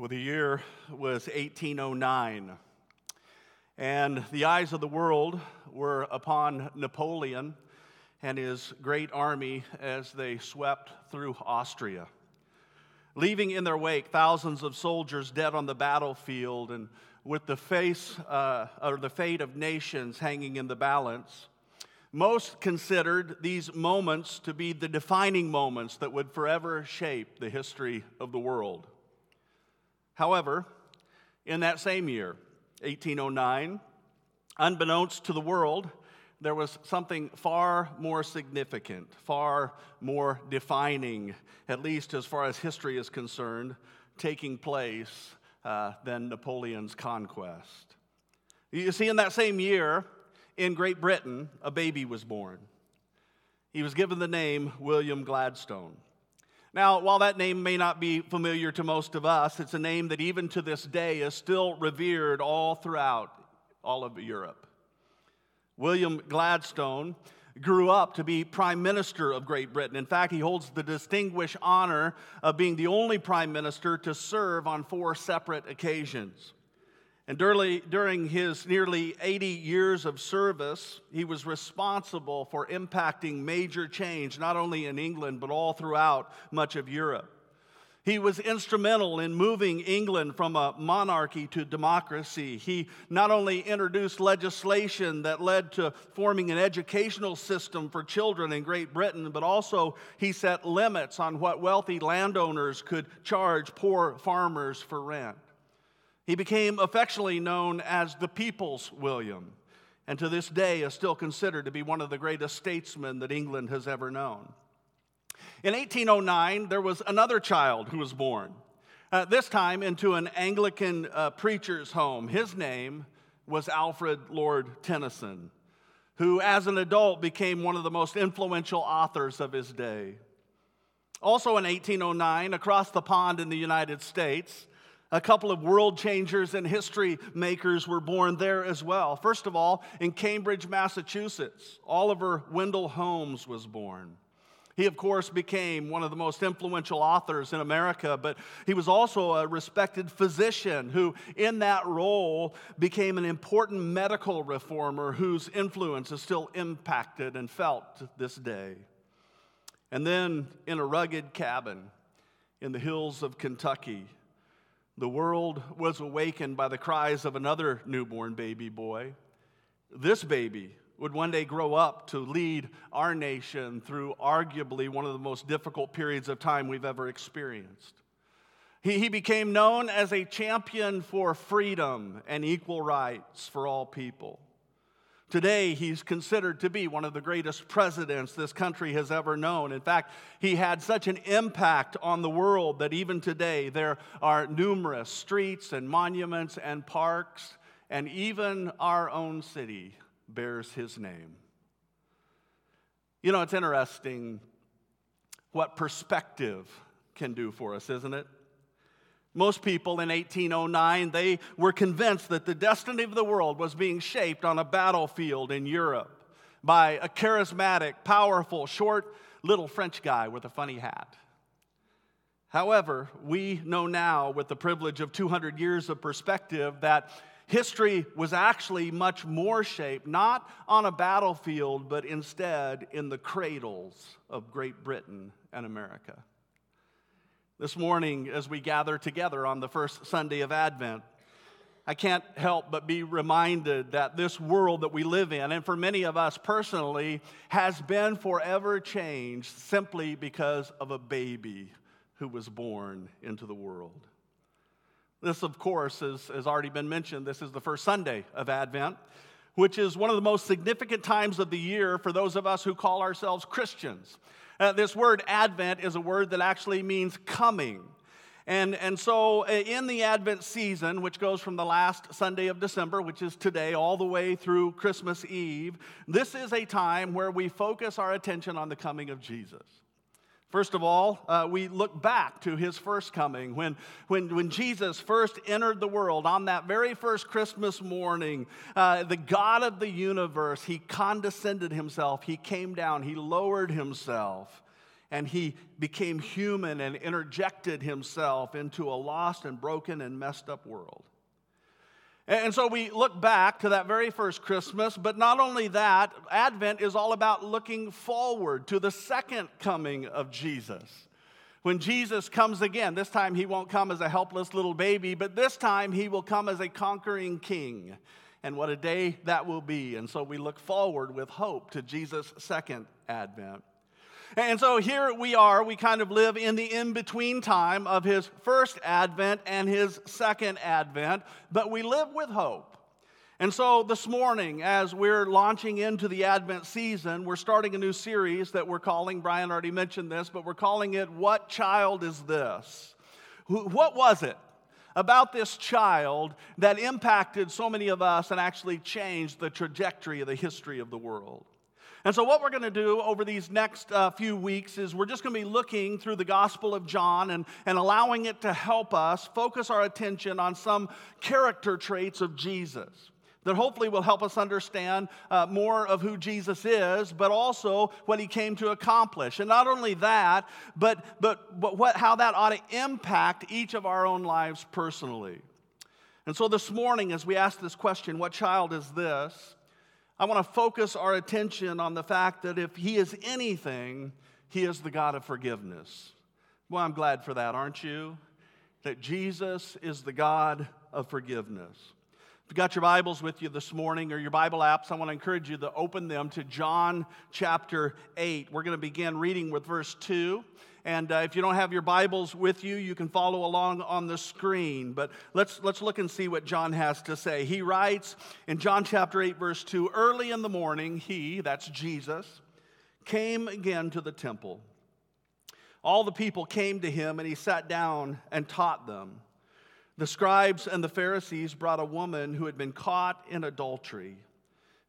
Well, the year was 1809, and the eyes of the world were upon Napoleon and his great army as they swept through Austria, leaving in their wake thousands of soldiers dead on the battlefield and with the face uh, or the fate of nations hanging in the balance. Most considered these moments to be the defining moments that would forever shape the history of the world. However, in that same year, 1809, unbeknownst to the world, there was something far more significant, far more defining, at least as far as history is concerned, taking place uh, than Napoleon's conquest. You see, in that same year, in Great Britain, a baby was born. He was given the name William Gladstone. Now, while that name may not be familiar to most of us, it's a name that even to this day is still revered all throughout all of Europe. William Gladstone grew up to be Prime Minister of Great Britain. In fact, he holds the distinguished honor of being the only Prime Minister to serve on four separate occasions. And during his nearly 80 years of service, he was responsible for impacting major change, not only in England, but all throughout much of Europe. He was instrumental in moving England from a monarchy to democracy. He not only introduced legislation that led to forming an educational system for children in Great Britain, but also he set limits on what wealthy landowners could charge poor farmers for rent. He became affectionately known as the People's William, and to this day is still considered to be one of the greatest statesmen that England has ever known. In 1809, there was another child who was born, uh, this time into an Anglican uh, preacher's home. His name was Alfred Lord Tennyson, who, as an adult, became one of the most influential authors of his day. Also in 1809, across the pond in the United States, a couple of world changers and history makers were born there as well. First of all, in Cambridge, Massachusetts, Oliver Wendell Holmes was born. He, of course, became one of the most influential authors in America, but he was also a respected physician who, in that role, became an important medical reformer whose influence is still impacted and felt this day. And then, in a rugged cabin in the hills of Kentucky, the world was awakened by the cries of another newborn baby boy. This baby would one day grow up to lead our nation through arguably one of the most difficult periods of time we've ever experienced. He, he became known as a champion for freedom and equal rights for all people. Today, he's considered to be one of the greatest presidents this country has ever known. In fact, he had such an impact on the world that even today there are numerous streets and monuments and parks, and even our own city bears his name. You know, it's interesting what perspective can do for us, isn't it? Most people in 1809, they were convinced that the destiny of the world was being shaped on a battlefield in Europe by a charismatic, powerful, short little French guy with a funny hat. However, we know now, with the privilege of 200 years of perspective, that history was actually much more shaped not on a battlefield, but instead in the cradles of Great Britain and America. This morning, as we gather together on the first Sunday of Advent, I can't help but be reminded that this world that we live in, and for many of us personally, has been forever changed simply because of a baby who was born into the world. This, of course, is, has already been mentioned. This is the first Sunday of Advent, which is one of the most significant times of the year for those of us who call ourselves Christians. Uh, this word Advent is a word that actually means coming. And, and so, uh, in the Advent season, which goes from the last Sunday of December, which is today, all the way through Christmas Eve, this is a time where we focus our attention on the coming of Jesus. First of all, uh, we look back to his first coming when, when, when Jesus first entered the world on that very first Christmas morning. Uh, the God of the universe, he condescended himself, he came down, he lowered himself, and he became human and interjected himself into a lost and broken and messed up world. And so we look back to that very first Christmas, but not only that, Advent is all about looking forward to the second coming of Jesus. When Jesus comes again, this time he won't come as a helpless little baby, but this time he will come as a conquering king. And what a day that will be. And so we look forward with hope to Jesus' second advent. And so here we are, we kind of live in the in between time of his first advent and his second advent, but we live with hope. And so this morning, as we're launching into the Advent season, we're starting a new series that we're calling, Brian already mentioned this, but we're calling it What Child Is This? What was it about this child that impacted so many of us and actually changed the trajectory of the history of the world? And so, what we're going to do over these next uh, few weeks is we're just going to be looking through the Gospel of John and, and allowing it to help us focus our attention on some character traits of Jesus that hopefully will help us understand uh, more of who Jesus is, but also what he came to accomplish. And not only that, but, but, but what, how that ought to impact each of our own lives personally. And so this morning, as we ask this question, what child is this? I want to focus our attention on the fact that if He is anything, He is the God of forgiveness. Well, I'm glad for that, aren't you? That Jesus is the God of forgiveness. If you got your Bibles with you this morning or your Bible apps, I want to encourage you to open them to John chapter 8. We're going to begin reading with verse 2. And uh, if you don't have your Bibles with you, you can follow along on the screen. But let's, let's look and see what John has to say. He writes in John chapter 8, verse 2 Early in the morning, he, that's Jesus, came again to the temple. All the people came to him, and he sat down and taught them. The scribes and the Pharisees brought a woman who had been caught in adultery.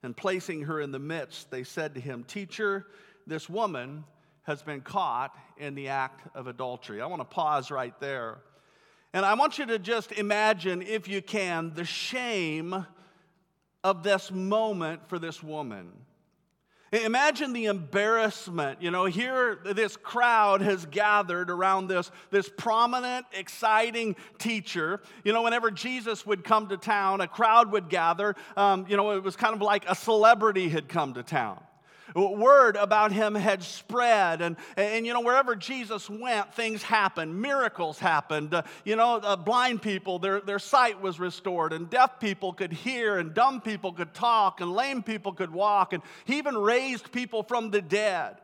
And placing her in the midst, they said to him, Teacher, this woman has been caught in the act of adultery. I want to pause right there. And I want you to just imagine, if you can, the shame of this moment for this woman. Imagine the embarrassment. You know, here this crowd has gathered around this, this prominent, exciting teacher. You know, whenever Jesus would come to town, a crowd would gather. Um, you know, it was kind of like a celebrity had come to town. Word about him had spread, and, and you know, wherever Jesus went, things happened. Miracles happened. Uh, you know, uh, blind people, their, their sight was restored, and deaf people could hear, and dumb people could talk, and lame people could walk, and he even raised people from the dead.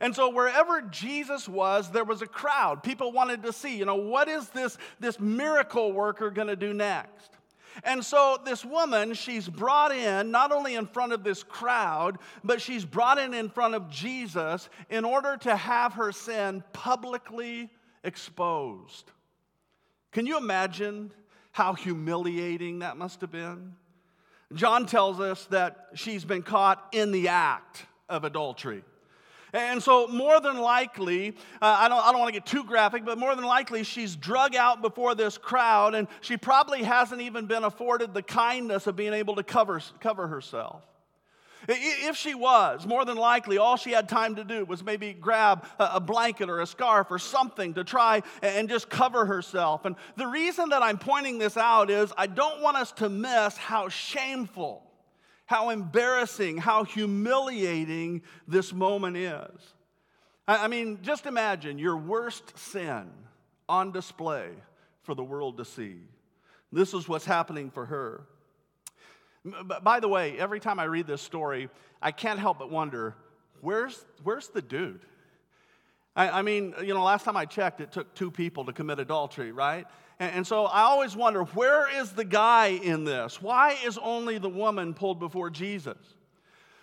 And so wherever Jesus was, there was a crowd. People wanted to see, you know, what is this, this miracle worker going to do next? And so this woman, she's brought in not only in front of this crowd, but she's brought in in front of Jesus in order to have her sin publicly exposed. Can you imagine how humiliating that must have been? John tells us that she's been caught in the act of adultery. And so, more than likely, uh, I don't, I don't want to get too graphic, but more than likely, she's drug out before this crowd, and she probably hasn't even been afforded the kindness of being able to cover, cover herself. If she was, more than likely, all she had time to do was maybe grab a blanket or a scarf or something to try and just cover herself. And the reason that I'm pointing this out is I don't want us to miss how shameful how embarrassing, how humiliating this moment is. I mean, just imagine your worst sin on display for the world to see. This is what's happening for her. By the way, every time I read this story, I can't help but wonder where's, where's the dude? I, I mean, you know, last time I checked, it took two people to commit adultery, right? And, so I always wonder where is the guy in this? Why is only the woman pulled before Jesus?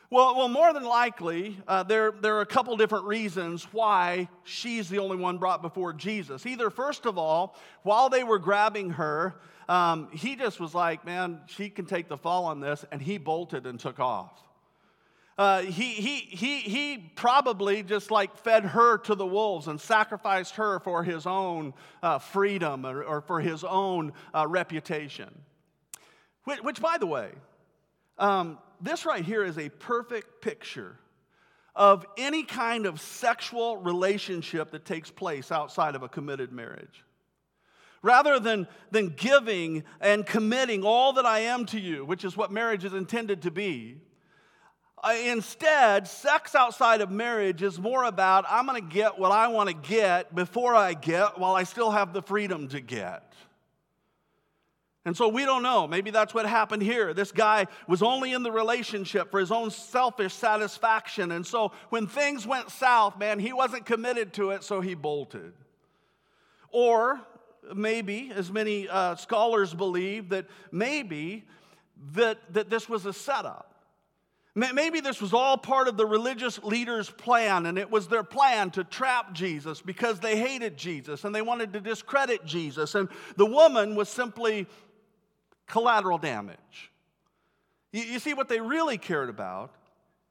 Well, well, more than likely, uh, there, there are a couple different reasons why she's the only one brought before Jesus. Either, first of all, while they were grabbing her, um, he just was like, man, she can take the fall on this, and he bolted and took off. Uh, he, he, he, he probably just like fed her to the wolves and sacrificed her for his own uh, freedom or, or, for his own uh, reputation. Which, which, by the way, um, this right here is a perfect picture of any kind of sexual relationship that takes place outside of a committed marriage. Rather than, than giving and committing all that I am to you, which is what marriage is intended to be, instead, sex outside of marriage is more about I'm going to get what I want to get before I get while I still have the freedom to get. And so we don't know. Maybe that's what happened here. This guy was only in the relationship for his own selfish satisfaction. And so when things went south, man, he wasn't committed to it, so he bolted. Or maybe, as many uh, scholars believe, that maybe that, that this was a setup. Maybe this was all part of the religious leaders' plan, and it was their plan to trap Jesus because they hated Jesus and they wanted to discredit Jesus. And the woman was simply collateral damage. You, see, what they really cared about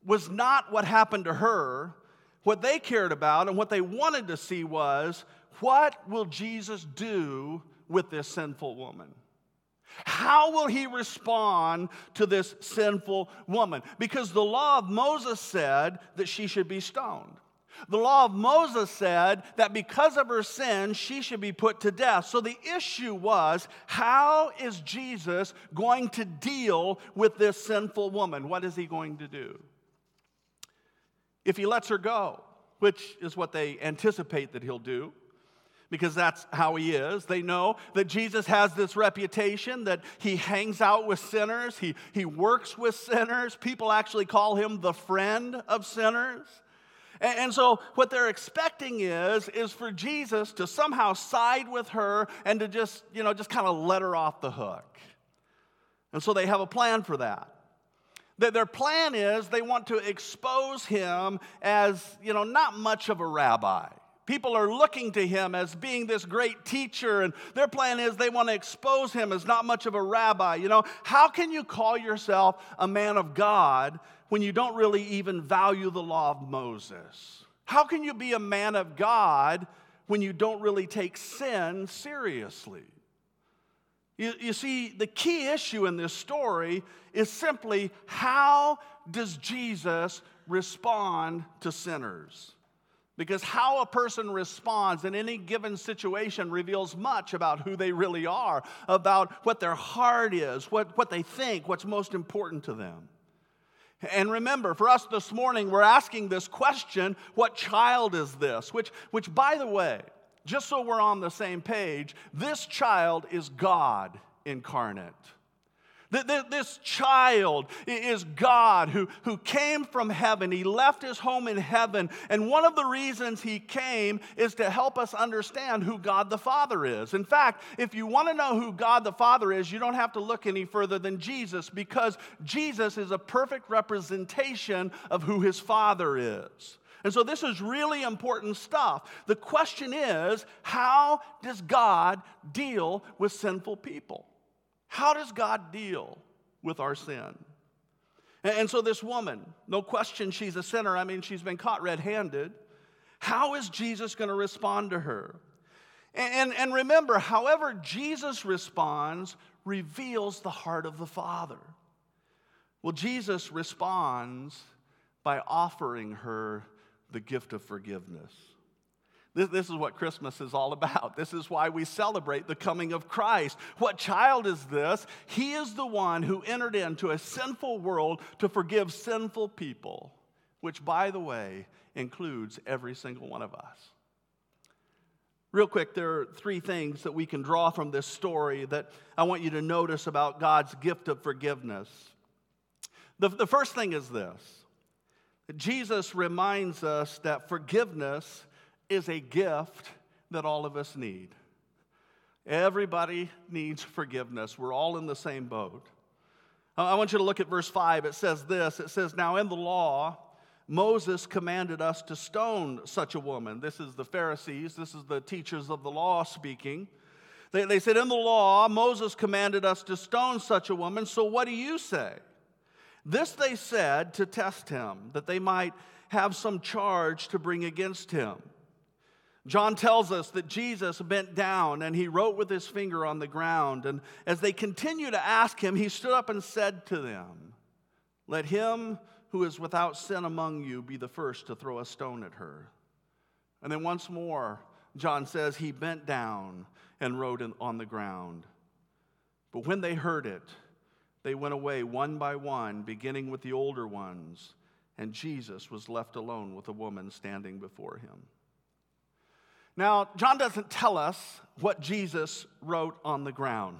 was not what happened to her. What they cared about and what they wanted to see was what will Jesus do with this sinful woman? How will he respond to this sinful woman? Because the law of Moses said that she should be stoned. The law of Moses said that because of her sin, she should be put to death. So the issue was how is Jesus going to deal with this sinful woman? What is he going to do? If he lets her go, which is what they anticipate that he'll do, because that's how he is. They know that Jesus has this reputation that he hangs out with sinners, he, he works with sinners. People actually call him the friend of sinners. And, so what they're expecting is, is for Jesus to somehow side with her and to just, you know, just kind of let her off the hook. And so they have a plan for that. That their plan is they want to expose him as, you know, not much of a rabbi. People are looking to him as being this great teacher, and their plan is they want to expose him as not much of a rabbi. You know, how can you call yourself a man of God when you don't really even value the law of Moses? How can you be a man of God when you don't really take sin seriously? You, you see, the key issue in this story is simply how does Jesus respond to sinners? Because how a person responds in any given situation reveals much about who they really are, about what their heart is, what, what they think, what's most important to them. And remember, for us this morning, we're asking this question what child is this? Which, which by the way, just so we're on the same page, this child is God incarnate. This child is God who, who came from heaven. He left his home in heaven. And one of the reasons he came is to help us understand who God the Father is. In fact, if you want to know who God the Father is, you don't have to look any further than Jesus because Jesus is a perfect representation of who his Father is. And so this is really important stuff. The question is how does God deal with sinful people? How does God deal with our sin? And so, this woman, no question, she's a sinner. I mean, she's been caught red handed. How is Jesus going to respond to her? And, and remember, however Jesus responds reveals the heart of the Father. Well, Jesus responds by offering her the gift of forgiveness. This, this, is what Christmas is all about. This is why we celebrate the coming of Christ. What child is this? He is the one who entered into a sinful world to forgive sinful people, which, by the way, includes every single one of us. Real quick, there are three things that we can draw from this story that I want you to notice about God's gift of forgiveness. The, the first thing is this Jesus reminds us that forgiveness is a gift that all of us need. Everybody needs forgiveness. We're all in the same boat. I want you to look at verse 5. It says this It says, Now in the law, Moses commanded us to stone such a woman. This is the Pharisees, this is the teachers of the law speaking. They, they said, In the law, Moses commanded us to stone such a woman, so what do you say? This they said to test him, that they might have some charge to bring against him. John tells us that Jesus bent down and he wrote with his finger on the ground. And as they continued to ask him, he stood up and said to them, Let him who is without sin among you be the first to throw a stone at her. And then once more, John says, he bent down and wrote on the ground. But when they heard it, they went away one by one, beginning with the older ones, and Jesus was left alone with a woman standing before him. Now, John doesn't tell us what Jesus wrote on the ground.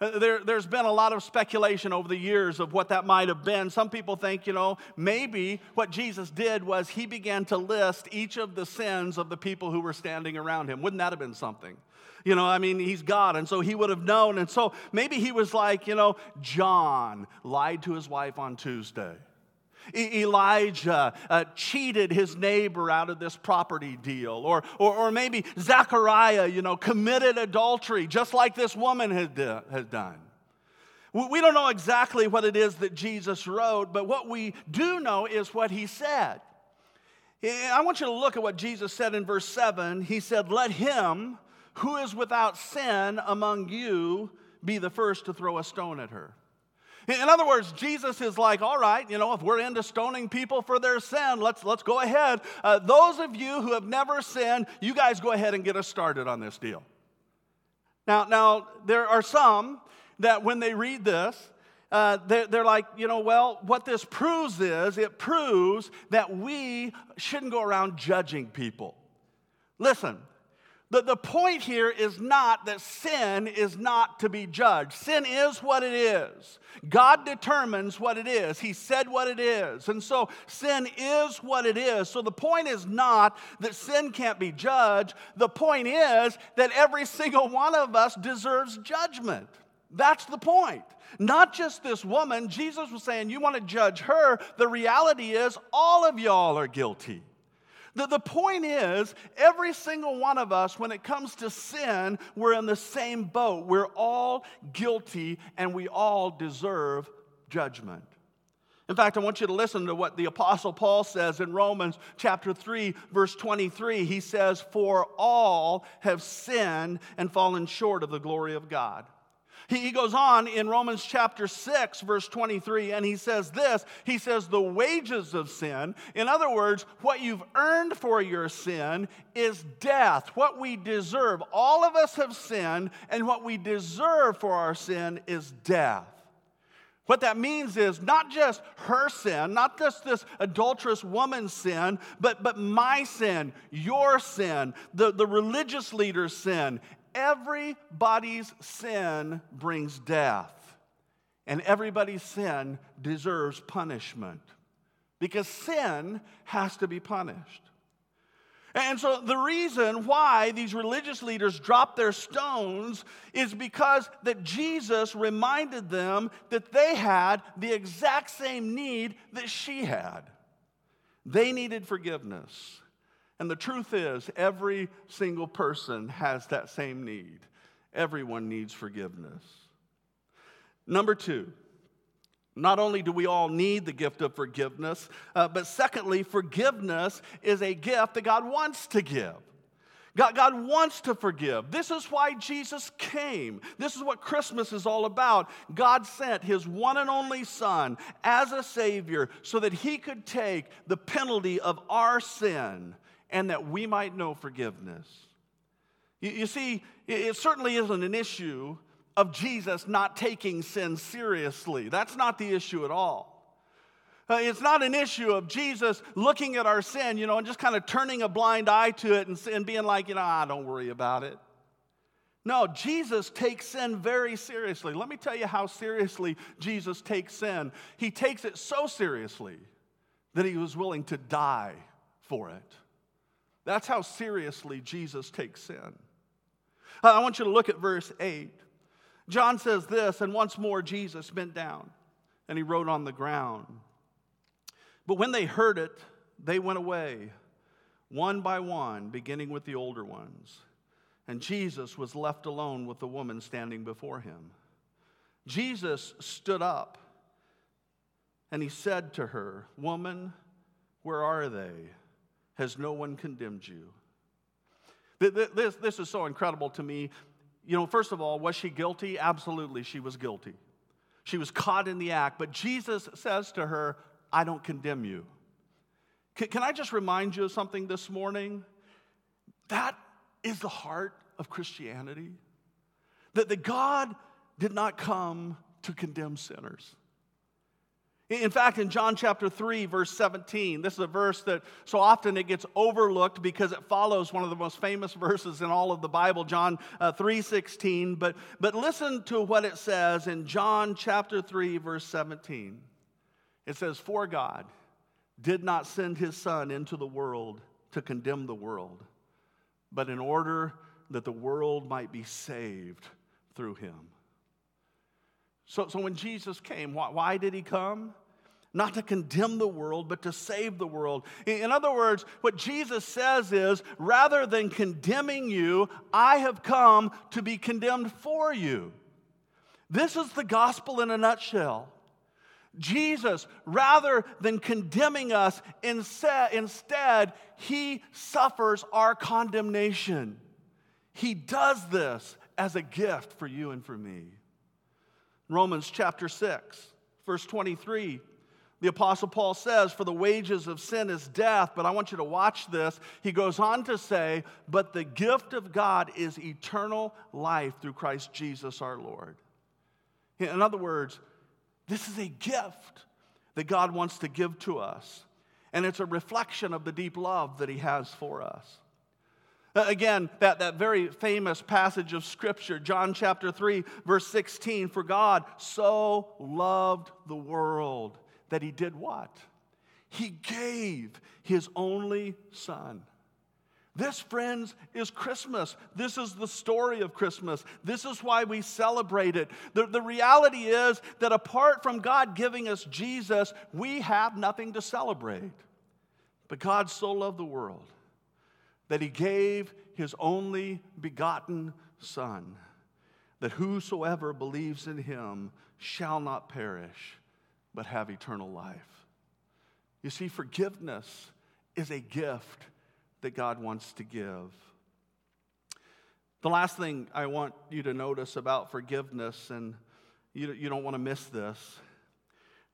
Uh, there, has been a lot of speculation over the years of what that might have been. Some people think, you know, maybe what Jesus did was he began to list each of the sins of the people who were standing around him. Wouldn't that have been something? You know, I mean, he's God, and so he would have known. And so maybe he was like, you know, John lied to his wife on Tuesday. Elijah uh, cheated his neighbor out of this property deal. Or, or, or maybe Zechariah, you know, committed adultery just like this woman had, had done. We don't know exactly what it is that Jesus wrote, but what we do know is what he said. I want you to look at what Jesus said in verse 7. He said, Let him who is without sin among you be the first to throw a stone at her. In other words, Jesus is like, all right, you know, if we're into stoning people for their sin, let's, let's go ahead. Uh, those of you who have never sinned, you guys go ahead and get us started on this deal. Now, now there are some that when they read this, uh, they're, they're like, you know, well, what this proves is it proves that we shouldn't go around judging people. Listen, the, the point here is not that sin is not to be judged. Sin is what it is. God determines what it is. He said what it is. And so sin is what it is. So the point is not that sin can't be judged. The point is that every single one of us deserves judgment. That's the point. Not just this woman. Jesus was saying, You want to judge her. The reality is, all of y'all are guilty. The, the point is, every single one of us, when it comes to sin, we're in the same boat. We're all guilty and we all deserve judgment. In fact, I want you to listen to what the Apostle Paul says in Romans chapter 3, verse 23. He says, For all have sinned and fallen short of the glory of God. He goes on in Romans chapter 6, verse 23, and he says this He says, The wages of sin, in other words, what you've earned for your sin, is death, what we deserve. All of us have sinned, and what we deserve for our sin is death. What that means is not just her sin, not just this adulterous woman's sin, but, but my sin, your sin, the, the religious leader's sin, everybody's sin brings death, and everybody's sin deserves punishment because sin has to be punished. And so, the reason why these religious leaders dropped their stones is because that Jesus reminded them that they had the exact same need that she had. They needed forgiveness. And the truth is, every single person has that same need. Everyone needs forgiveness. Number two, not only do we all need the gift of forgiveness, uh, but secondly, forgiveness is a gift that God wants to give. God, God wants to forgive. This is why Jesus came. This is what Christmas is all about. God sent his one and only Son as a Savior so that he could take the penalty of our sin and that we might know forgiveness. You, you see, it certainly isn't an issue of Jesus not taking sin seriously. That's not the issue at all. Uh, it's not an issue of Jesus looking at our sin, you know, and just kind of turning a blind eye to it and, and being like, you know, ah, don't worry about it. No, Jesus takes sin very seriously. Let me tell you how seriously Jesus takes sin. He takes it so seriously that he was willing to die for it. That's how seriously Jesus takes sin. I want you to look at verse 8. John says this, and once more Jesus bent down and he wrote on the ground. But when they heard it, they went away, one by one, beginning with the older ones. And Jesus was left alone with the woman standing before him. Jesus stood up and he said to her, Woman, where are they? Has no one condemned you? This, this is so incredible to me. You know, first of all, was she guilty? Absolutely, she was guilty. She was caught in the act. But Jesus says to her, I don't condemn you. Can, can I just remind you of something this morning? That is the heart of Christianity. That, the God did not come to condemn sinners. In fact, in John chapter 3, verse 17, this is a verse that so often it gets overlooked because it follows one of the most famous verses in all of the Bible, John uh, 3 16. But, but listen to what it says in John chapter 3, verse 17. It says, For God did not send his Son into the world to condemn the world, but in order that the world might be saved through him. So, so when Jesus came, why, why did he come? Not to condemn the world, but to save the world. In other words, what Jesus says is rather than condemning you, I have come to be condemned for you. This is the gospel in a nutshell. Jesus, rather than condemning us, instead, he suffers our condemnation. He does this as a gift for you and for me. Romans chapter 6, verse 23. The Apostle Paul says, For the wages of sin is death, but I want you to watch this. He goes on to say, But the gift of God is eternal life through Christ Jesus our Lord. In other words, this is a gift that God wants to give to us, and it's a reflection of the deep love that He has for us. Again, that, that very famous passage of Scripture, John chapter 3, verse 16 For God so loved the world that He did what? He gave His only Son. This, friends, is Christmas. This is the story of Christmas. This is why we celebrate it. The, the reality is that apart from God giving us Jesus, we have nothing to celebrate. But God so loved the world that he gave his only begotten Son, that whosoever believes in him shall not perish, but have eternal life. You see, forgiveness is a gift that God wants to give. The last thing I want you to notice about forgiveness, and you, you don't want to miss this,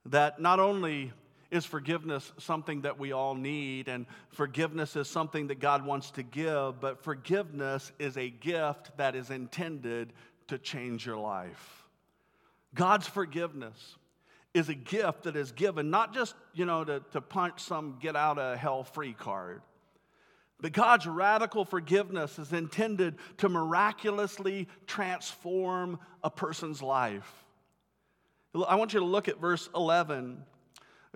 that not only is forgiveness something that we all need, and forgiveness is something that God wants to give, but forgiveness is a gift that is intended to change your life. God's forgiveness is a gift that is given not just, you know, to, to punch some get out of hell free card, but God's radical forgiveness is intended to miraculously transform a person's life. I want you to look at verse 11.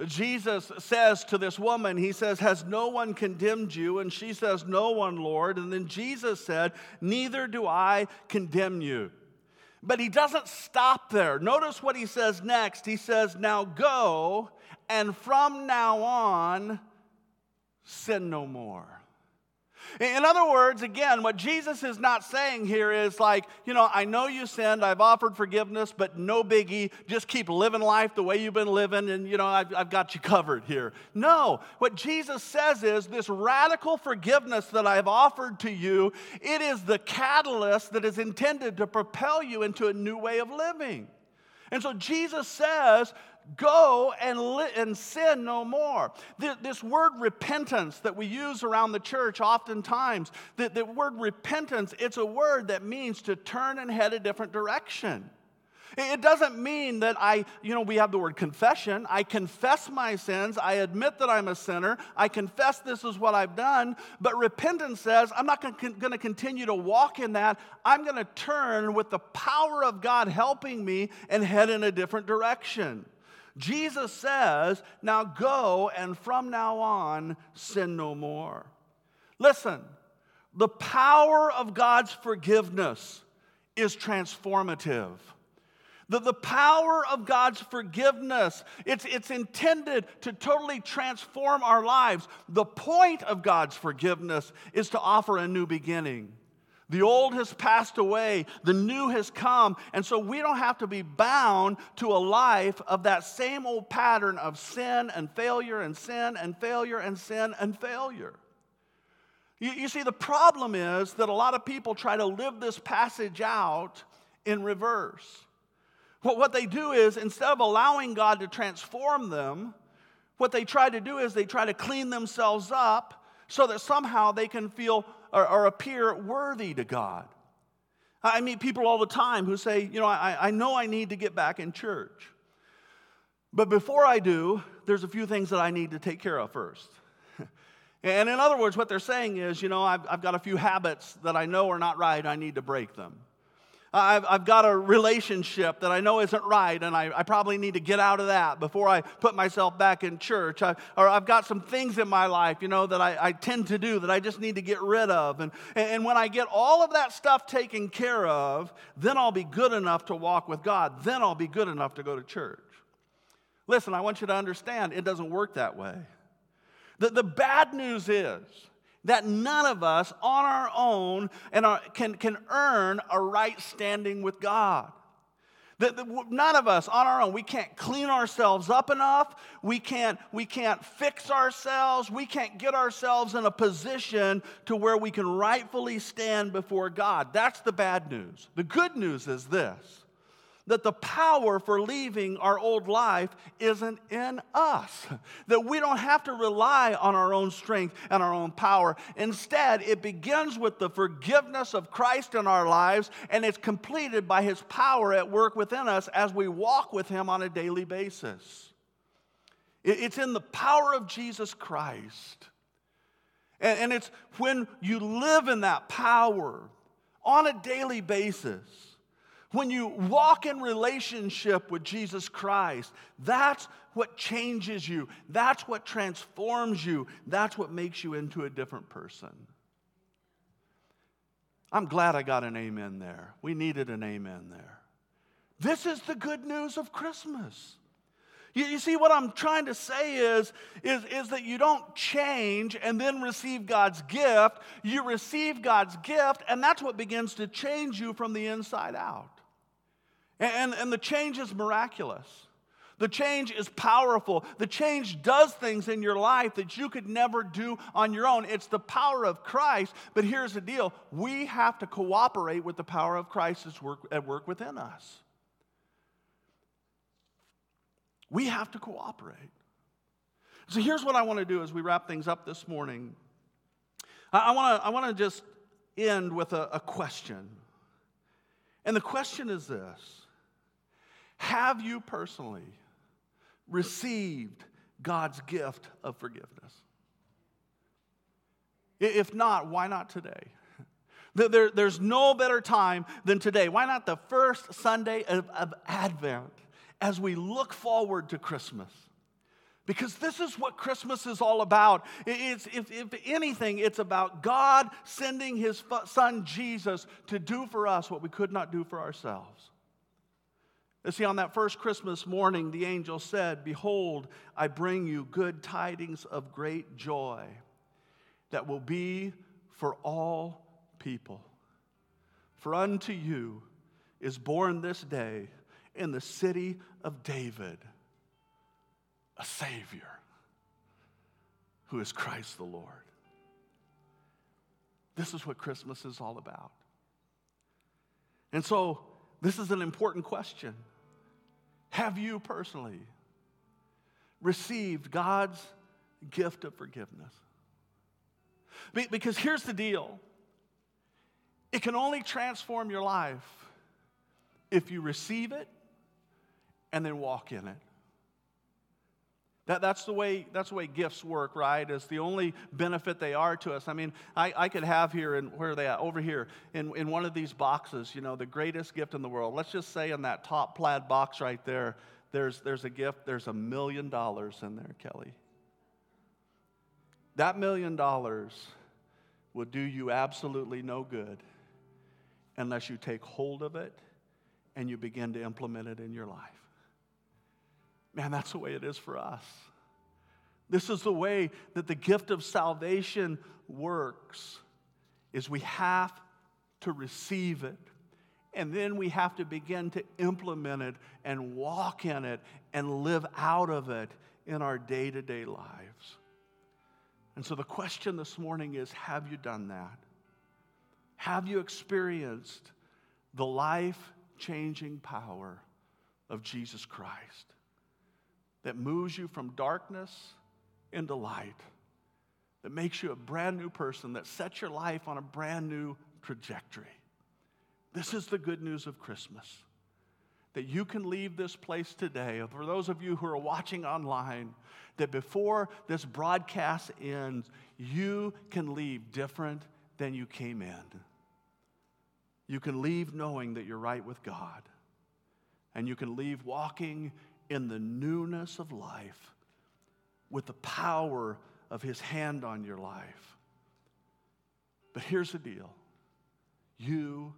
Jesus says to this woman, He says, Has no one condemned you? And she says, No one, Lord. And then Jesus said, Neither do I condemn you. But he doesn't stop there. Notice what he says next. He says, Now go, and from now on, sin no more. In other words, again, what Jesus is not saying here is like, you know, I know you sinned, I've offered forgiveness, but no biggie, just keep living life the way you've been living, and, you know, I've, I've got you covered here. No, what Jesus says is this radical forgiveness that I've offered to you, it is the catalyst that is intended to propel you into a new way of living. And so Jesus says, go and, li- and sin no more. This word repentance that we use around the church oftentimes, the, the word repentance, it's a word that means to turn and head a different direction. It doesn't mean that I, you know, we have the word confession. I confess my sins. I admit that I'm a sinner. I confess this is what I've done. But repentance says, I'm not going to continue to walk in that. I'm going to turn with the power of God helping me and head in a different direction. Jesus says, Now go and from now on sin no more. Listen, the power of God's forgiveness is transformative. The, the power of God's forgiveness, it's, it's intended to totally transform our lives. The point of God's forgiveness is to offer a new beginning. The old has passed away, the new has come, and so we don't have to be bound to a life of that same old pattern of sin and failure and sin and failure and sin and failure. You, you see, the problem is that a lot of people try to live this passage out in reverse. What, what they do is instead of allowing God to transform them, what they try to do is they try to clean themselves up so that somehow they can feel or, or appear worthy to God. I meet people all the time who say, you know, I, I know I need to get back in church. But before I do, there's a few things that I need to take care of first. and in other words, what they're saying is, you know, I've, I've got a few habits that I know are not right, I need to break them. I've, I've got a relationship that I know isn't right, and I, I probably need to get out of that before I put myself back in church. I, or I've got some things in my life, you know, that I, I tend to do that I just need to get rid of. And, and when I get all of that stuff taken care of, then I'll be good enough to walk with God. Then I'll be good enough to go to church. Listen, I want you to understand it doesn't work that way. The, the bad news is, that none of us on our own and our, can, can earn a right standing with God. That, none of us on our own, we can't clean ourselves up enough. We can't, we can't fix ourselves. We can't get ourselves in a position to where we can rightfully stand before God. That's the bad news. The good news is this that the power for leaving our old life isn't in us. That we don't have to rely on our own strength and our own power. Instead, it begins with the forgiveness of Christ in our lives, and it's completed by his power at work within us as we walk with him on a daily basis. It's in the power of Jesus Christ. And it's when you live in that power on a daily basis when you walk in relationship with Jesus Christ, that's what changes you. That's what transforms you. That's what makes you into a different person. I'm glad I got an amen there. We needed an amen there. This is the good news of Christmas. You, you, see, what I'm trying to say is, is, is that you don't change and then receive God's gift. You receive God's gift, and that's what begins to change you from the inside out. And, and the change is miraculous. The change is powerful. The change does things in your life that you could never do on your own. It's the power of Christ. But here's the deal we have to cooperate with the power of Christ work, at work within us. We have to cooperate. So here's what I want to do as we wrap things up this morning. I, want to I want to just end with a, a question. And the question is this have you personally received God's gift of forgiveness? If not, why not today? There, there's no better time than today. Why not the first Sunday of, of Advent as we look forward to Christmas? Because this is what Christmas is all about. It's, if, if, anything, it's about God sending his son Jesus to do for us what we could not do for ourselves. You see, on that first Christmas morning, the angel said, Behold, I bring you good tidings of great joy that will be for all people. For unto you is born this day in the city of David a Savior who is Christ the Lord. This is what Christmas is all about. And so, this is an important question. Have you personally received God's gift of forgiveness? Because here's the deal it can only transform your life if you receive it and then walk in it. That, that's, the way, that's the way gifts work, right? It's the only benefit they are to us. I mean, I, I could have here, and where are they at? Over here, in, in one of these boxes, you know, the greatest gift in the world. Let's just say in that top plaid box right there, there's, there's a gift, there's a million dollars in there, Kelly. That million dollars will do you absolutely no good unless you take hold of it and you begin to implement it in your life. Man, that's the way it is for us. This is the way that the gift of salvation works is we have to receive it and then we have to begin to implement it and walk in it and live out of it in our day-to-day lives. And so the question this morning is have you done that? Have you experienced the life-changing power of Jesus Christ? That moves you from darkness into light, that makes you a brand new person, that sets your life on a brand new trajectory. This is the good news of Christmas that you can leave this place today. For those of you who are watching online, that before this broadcast ends, you can leave different than you came in. You can leave knowing that you're right with God. And you can leave walking in the newness of life with the power of His hand on your life. But here's the deal you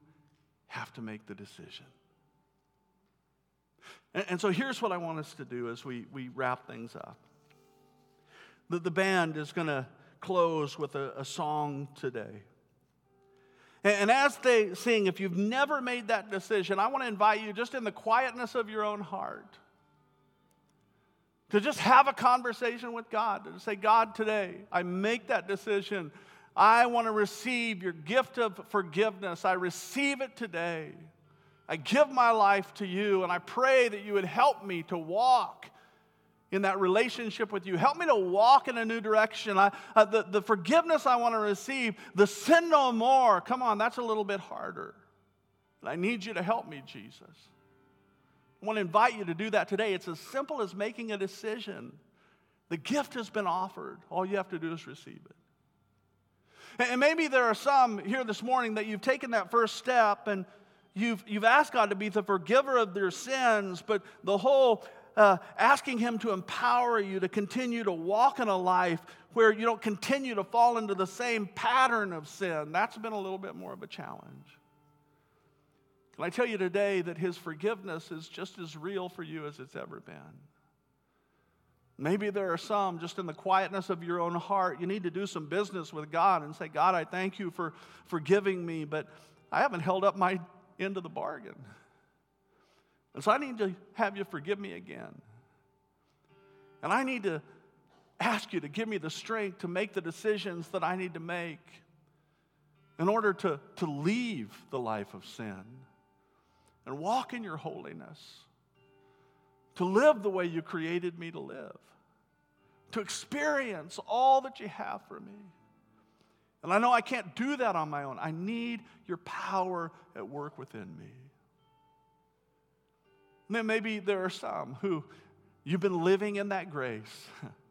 have to make the decision. And, and, so here's what I want us to do as we, we wrap things up. The, the band is going to close with a, a song today. And, and as they sing, if you've never made that decision, I want to invite you just in the quietness of your own heart to just have a conversation with God, to say, God, today I make that decision. I want to receive your gift of forgiveness. I receive it today. I give my life to you, and I pray that you would help me to walk in that relationship with you. Help me to walk in a new direction. I, uh, the, the forgiveness I want to receive, the sin no more. Come on, that's a little bit harder. And I need you to help me, Jesus. I want to invite you to do that today. It's as simple as making a decision. The gift has been offered. All you have to do is receive it. And maybe there are some here this morning that you've taken that first step and you've, you've asked God to be the forgiver of their sins, but the whole uh, asking Him to empower you to continue to walk in a life where you don't continue to fall into the same pattern of sin, that's been a little bit more of a challenge. Can I tell you today that His forgiveness is just as real for you as it's ever been? Maybe there are some just in the quietness of your own heart. You need to do some business with God and say, God, I thank you for forgiving me, but I haven't held up my end of the bargain. And so I need to have you forgive me again. And I need to ask you to give me the strength to make the decisions that I need to make in order to, to leave the life of sin and walk in your holiness, to live the way you created me to live, to experience all that you have for me. And I know I can't do that on my own. I need your power at work within me. And then maybe there are some who you've been living in that grace.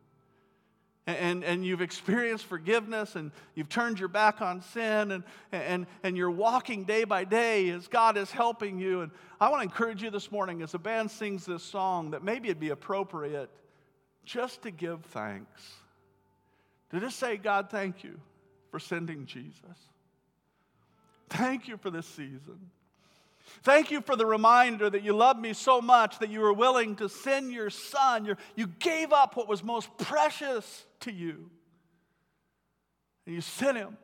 and, and you've experienced forgiveness and you've turned your back on sin and, and, and you're walking day by day as God is helping you. And I want to encourage you this morning as the band sings this song that maybe it'd be appropriate just to give thanks. To just say, God, thank you for sending Jesus. Thank you for this season. Thank you for the reminder that you love me so much that you were willing to send your son. You're, you gave up what was most precious to you. And you sent him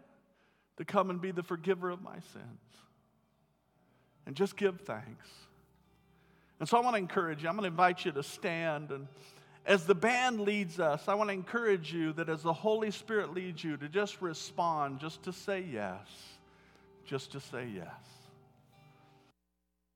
to come and be the forgiver of my sins. And just give thanks. And so I want to encourage you, I'm going to invite you to stand. And as the band leads us, I want to encourage you that as the Holy Spirit leads you, to just respond, just to say yes. Just to say yes.